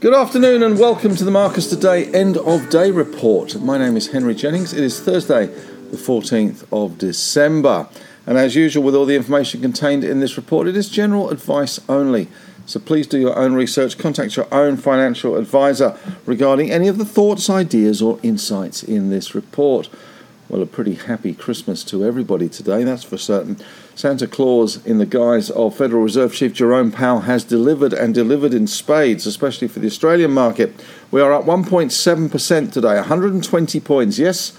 Good afternoon and welcome to the Marcus Today End of Day Report. My name is Henry Jennings. It is Thursday, the 14th of December. And as usual, with all the information contained in this report, it is general advice only. So please do your own research, contact your own financial advisor regarding any of the thoughts, ideas, or insights in this report. Well, a pretty happy Christmas to everybody today, that's for certain. Santa Claus, in the guise of Federal Reserve Chief Jerome Powell, has delivered and delivered in spades, especially for the Australian market. We are up 1.7% today, 120 points. Yes,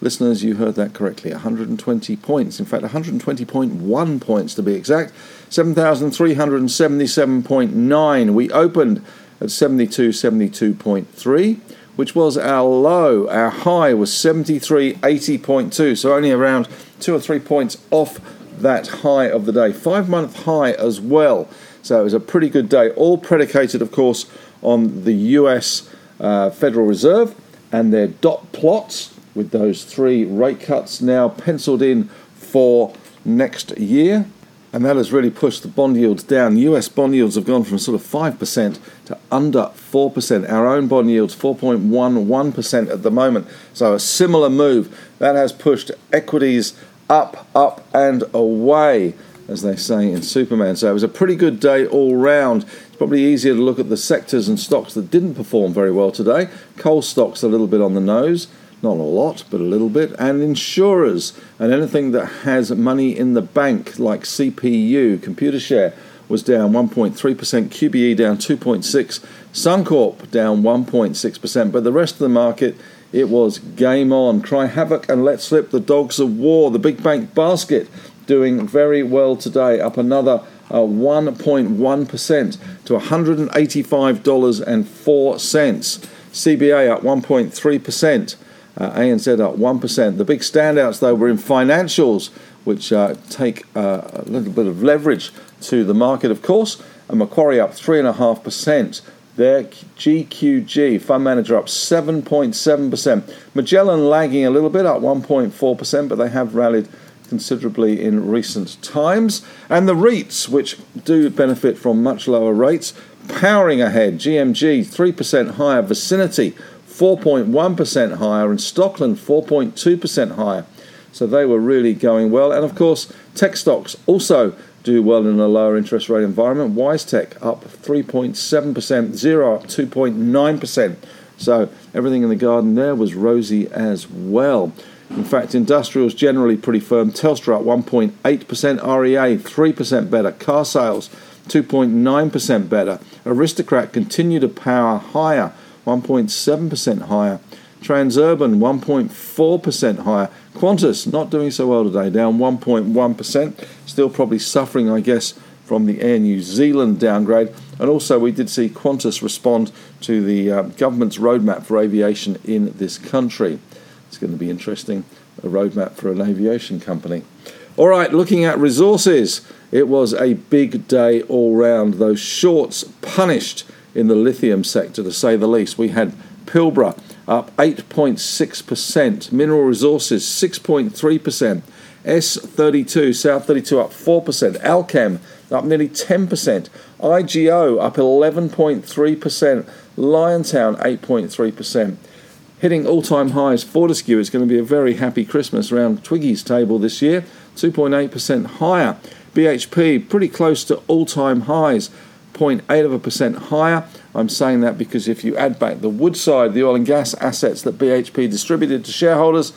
listeners, you heard that correctly 120 points. In fact, 120.1 points to be exact. 7,377.9. We opened at 72, 72.3 which was our low. Our high was 73.80.2, so only around two or three points off that high of the day. Five month high as well. So it was a pretty good day, all predicated, of course, on the US uh, Federal Reserve and their dot plots with those three rate cuts now penciled in for next year and that has really pushed the bond yields down. US bond yields have gone from sort of 5% to under 4%. Our own bond yields 4.11% at the moment. So a similar move that has pushed equities up, up and away, as they say in Superman. So it was a pretty good day all round. It's probably easier to look at the sectors and stocks that didn't perform very well today. Coal stocks a little bit on the nose not a lot, but a little bit, and insurers and anything that has money in the bank like CPU, Computershare was down 1.3%, QBE down 2.6%, Suncorp down 1.6%, but the rest of the market it was game on. Cry havoc and let slip the dogs of war. The big bank basket doing very well today, up another uh, 1.1% to $185.04. CBA up 1.3%. Uh, ANZ up 1%. The big standouts, though, were in financials, which uh, take uh, a little bit of leverage to the market, of course. And Macquarie up 3.5%. Their GQG fund manager up 7.7%. Magellan lagging a little bit, up 1.4%, but they have rallied considerably in recent times. And the REITs, which do benefit from much lower rates, powering ahead. GMG 3% higher, Vicinity 4.1% higher, and Stockland 4.2% higher. So they were really going well. And of course, tech stocks also do well in a lower interest rate environment. WiseTech up 3.7%, Xero up 2.9%. So everything in the garden there was rosy as well. In fact, industrials generally pretty firm. Telstra up 1.8%, REA 3% better, Carsales 2.9% better. Aristocrat continue to power higher 1.7% higher. Transurban 1.4% higher. Qantas not doing so well today, down 1.1%. Still probably suffering, I guess, from the Air New Zealand downgrade. And also, we did see Qantas respond to the uh, government's roadmap for aviation in this country. It's going to be interesting, a roadmap for an aviation company. All right, looking at resources, it was a big day all round. Those shorts punished in the lithium sector, to say the least. We had Pilbara up 8.6%, Mineral Resources 6.3%, S32, South 32 up 4%, Allkem up nearly 10%, IGO up 11.3%, Liontown 8.3%. Hitting all time highs, Fortescue is going to be a very happy Christmas around Twiggy's table this year, 2.8% higher. BHP pretty close to all time highs, 0.8 of a percent higher. I'm saying that because if you add back the Woodside, the oil and gas assets that BHP distributed to shareholders,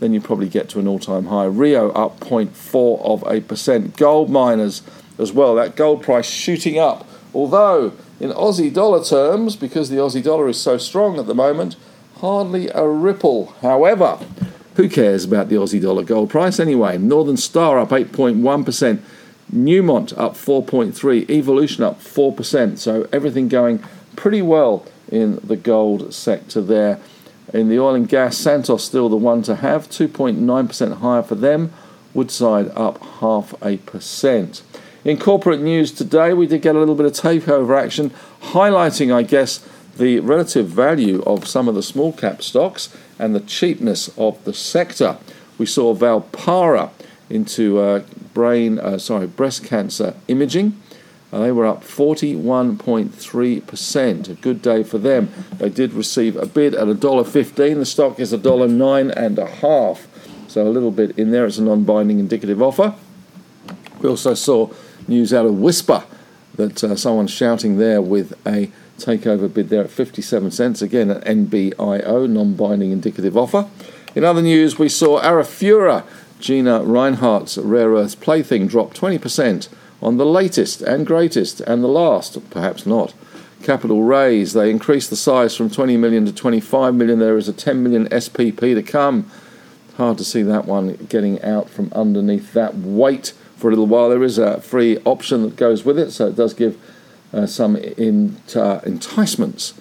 then you probably get to an all-time high. Rio up 0.4 of a percent. Gold miners as well. That gold price shooting up. Although in Aussie dollar terms, because the Aussie dollar is so strong at the moment, hardly a ripple. However, who cares about the Aussie dollar gold price anyway? Northern Star up 8.1%. Newmont up 4.3, Evolution up 4%. So everything going pretty well in the gold sector there. In the oil and gas, Santos still the one to have, 2.9% higher for them. Woodside up half a percent. In corporate news today, we did get a little bit of takeover action, highlighting, I guess, the relative value of some of the small cap stocks and the cheapness of the sector. We saw Volpara into uh, brain, uh, sorry, breast cancer imaging. Uh, they were up 41.3%. A good day for them. They did receive a bid at $1.15. The stock is $1.09 and a half. So a little bit in there. It's a non-binding indicative offer. We also saw news out of Whispir that uh, someone's shouting there with a takeover bid there at 57 cents. Again, an NBIO, non-binding indicative offer. In other news, we saw Arafura, Gina Rinehart's rare earth plaything, dropped 20% on the latest and greatest and the last, perhaps not. Capital raise. They increased the size from 20 million to 25 million. There is a 10 million SPP to come. Hard to see that one getting out from underneath that weight for a little while. There is a free option that goes with it, so it does give uh, some in, uh, enticements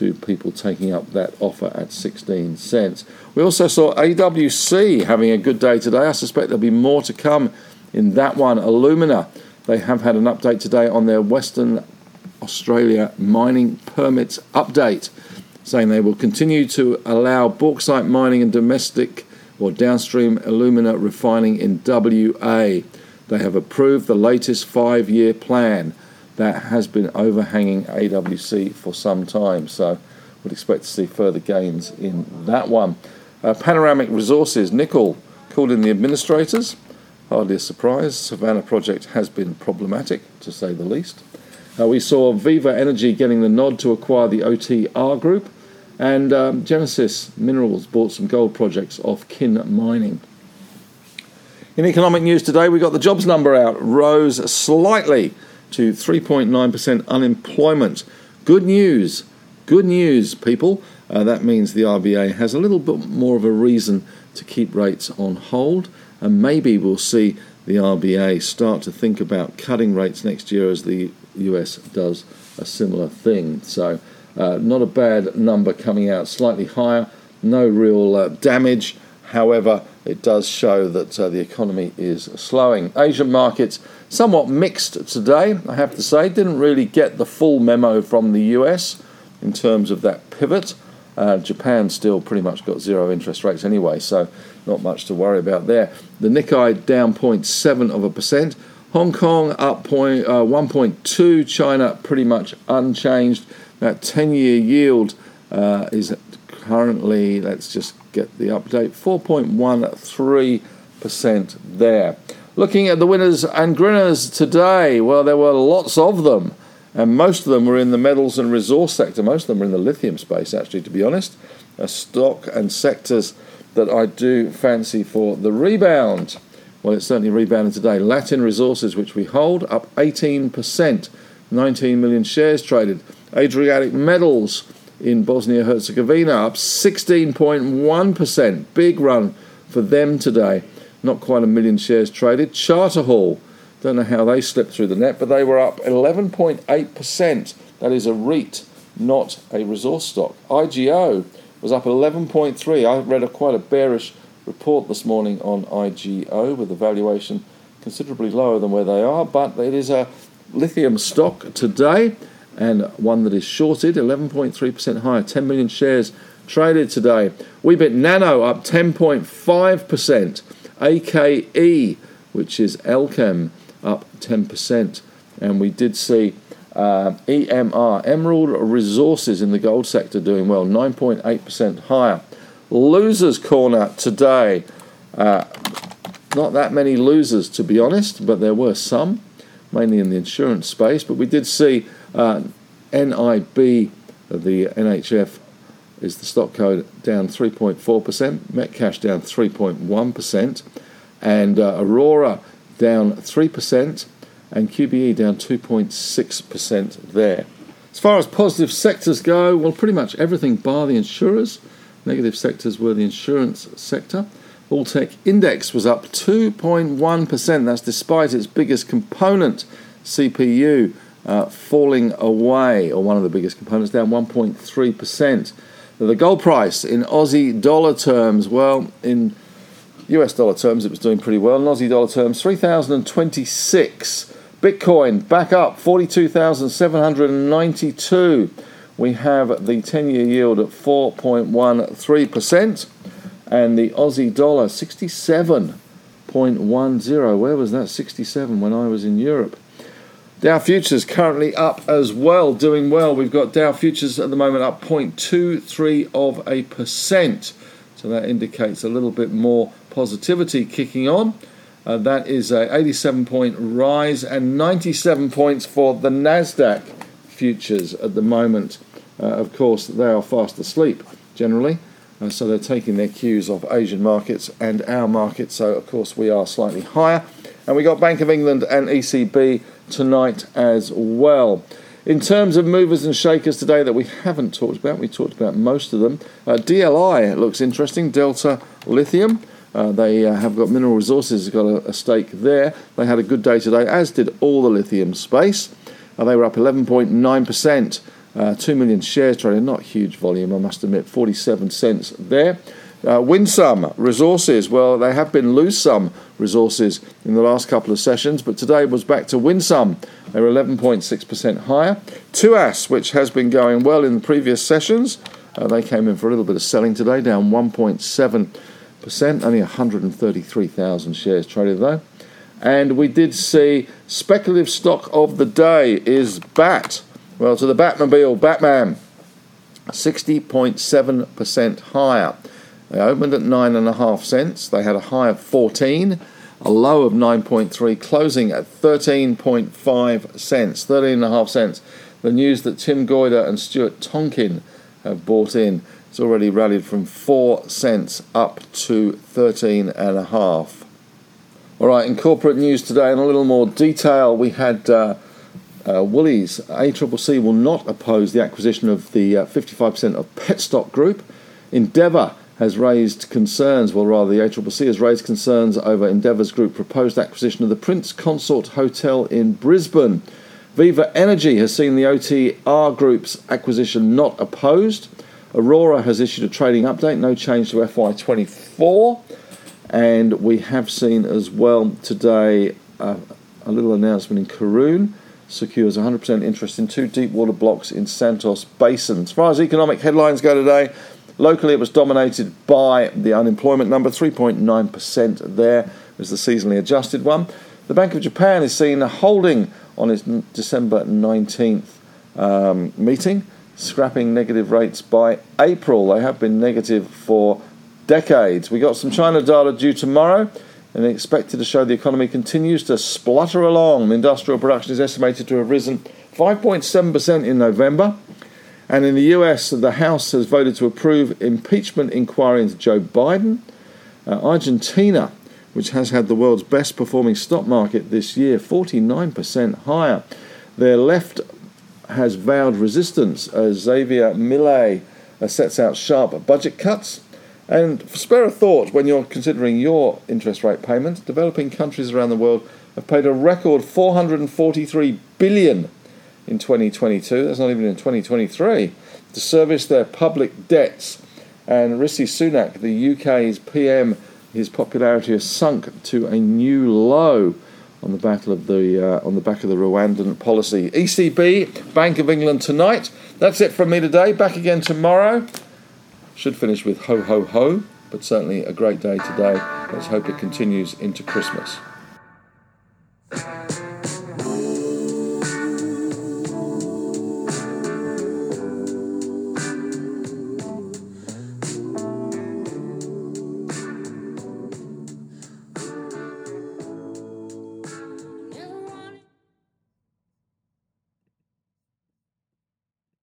to people taking up that offer at 16 cents. We also saw AWC having a good day today. I suspect there'll be more to come in that one. Alumina they have had an update today on their Western Australia mining permits update, saying they will continue to allow bauxite mining and domestic or downstream alumina refining in WA. They have approved the latest five year plan that has been overhanging AWC for some time. So, would expect to see further gains in that one. Uh, Panoramic Resources, nickel, called in the administrators. Hardly a surprise. Savannah project has been problematic, to say the least. Uh, we saw Viva Energy getting the nod to acquire the OTR group, and um, Genesis Minerals bought some gold projects off Kin Mining. In economic news today, we got the jobs number out, rose slightly to 3.9% unemployment. Good news, good news, people. Uh, that means the RBA has a little bit more of a reason to keep rates on hold and maybe we'll see the RBA start to think about cutting rates next year as the US does a similar thing. So, uh, not a bad number coming out, slightly higher, no real uh, damage. However, it does show that uh, the economy is slowing. Asian markets somewhat mixed today, I have to say. Didn't really get the full memo from the US in terms of that pivot. Uh, Japan still pretty much got zero interest rates anyway, so not much to worry about there. The Nikkei down 0.7 of a percent. Hong Kong up point, uh, 1.2. China pretty much unchanged. That 10-year yield uh, is currently, let's just get the update, 4.13% there. Looking at the winners and grinners today, well, there were lots of them, and most of them were in the metals and resource sector. Most of them were in the lithium space, actually, to be honest. A stock and sectors that I do fancy for the rebound. Well, it's certainly rebounded today. Latin Resources, which we hold, up 18%, 19 million shares traded. Adriatic Metals in Bosnia Herzegovina up 16.1%. Big run for them today. Not quite a million shares traded. Charter Hall, don't know how they slipped through the net, but they were up 11.8%. That is a REIT, not a resource stock. IGO was up 11.3. I read a quite a bearish report this morning on IGO with the valuation considerably lower than where they are, but it is a lithium stock today and one that is shorted 11.3% higher, 10 million shares traded today. We Weebit Nano up 10.5%. AKE, which is Allkem, up 10%. And we did see uh, EMR, Emerald Resources in the gold sector doing well, 9.8% higher. Losers corner today. Uh, not that many losers, to be honest, but there were some, mainly in the insurance space. But we did see uh, NIB, the NHF is the stock code, down 3.4%, Metcash down 3.1%, and uh, Aurora down 3% and QBE down 2.6% there. As far as positive sectors go, well, pretty much everything bar the insurers. Negative sectors were the insurance sector. Alltech Index was up 2.1%. That's despite its biggest component, CPU, uh, falling away, or one of the biggest components, down 1.3%. The gold price in Aussie dollar terms, well, in US dollar terms, it was doing pretty well. In Aussie dollar terms, 3,026. Bitcoin back up 42,792. We have the 10 year yield at 4.13%, and the Aussie dollar 67.6 0.10. Where was that? 67 when I was in Europe. Dow futures currently up as well, doing well. We've got Dow futures at the moment up 0.23 of a percent. So that indicates a little bit more positivity kicking on. Uh, that is a 87 point rise and 97 points for the Nasdaq futures at the moment. Uh, of course, they are fast asleep generally. Uh, so they're taking their cues off Asian markets and our market. So, of course, we are slightly higher. And we got Bank of England and ECB tonight as well. In terms of movers and shakers today that we haven't talked about, we talked about most of them. Uh, DLI looks interesting, Delta Lithium. Uh, they uh, have got mineral resources, got a, a, stake there. They had a good day today, as did all the lithium space. Uh, they were up 11.9%. Uh, 2 million shares traded, not huge volume, I must admit, 47 cents there. Uh, Winsome Resources. Well, they have been lose some resources in the last couple of sessions, but today was back to win some. They were 11.6% higher. Tuas, which has been going well in the previous sessions, uh, they came in for a little bit of selling today, down 1.7%, only 133,000 shares traded though. And we did see speculative stock of the day is BAT. Well, to the Batmobile, Batman, 60.7% higher. They opened at 9.5 cents. They had a high of 14, a low of 9.3, closing at 13.5 cents, 13.5 cents. The news that Tim Goyder and Stuart Tonkin have bought in has already rallied from 4 cents up to 13.5. All right, in corporate news today, in a little more detail, we had. Uh, uh, Woolies, ACCC will not oppose the acquisition of the uh, 55% of Petstock Group. Endeavour has raised concerns, well, rather, the ACCC has raised concerns over Endeavour's group proposed acquisition of the Prince Consort Hotel in Brisbane. Viva Energy has seen the OTR Group's acquisition not opposed. Aurora has issued a trading update, no change to FY24. And we have seen as well today uh, a little announcement in Karoon secures 100% interest in two deep water blocks in Santos Basin. As far as economic headlines go today, locally it was dominated by the unemployment number, 3.9% there is the seasonally adjusted one. The Bank of Japan is seen holding on its December 19th um, meeting, scrapping negative rates by April. They have been negative for decades. We got some China data due tomorrow and expected to show the economy continues to splutter along. Industrial production is estimated to have risen 5.7% in November. And in the US, the House has voted to approve impeachment inquiry into Joe Biden. Uh, Argentina, which has had the world's best performing stock market this year, 49% higher. Their left has vowed resistance as Xavier Milei uh, sets out sharp budget cuts. And spare a thought when you're considering your interest rate payments, developing countries around the world have paid a record 443 billion in 2022. That's not even in 2023 to service their public debts. And Rishi Sunak, the UK's PM, his popularity has sunk to a new low on the battle of the uh, on the back of the Rwandan policy. ECB, Bank of England tonight. That's it from me today. Back again tomorrow. Should finish with ho ho ho, but certainly a great day today. Let's hope it continues into Christmas.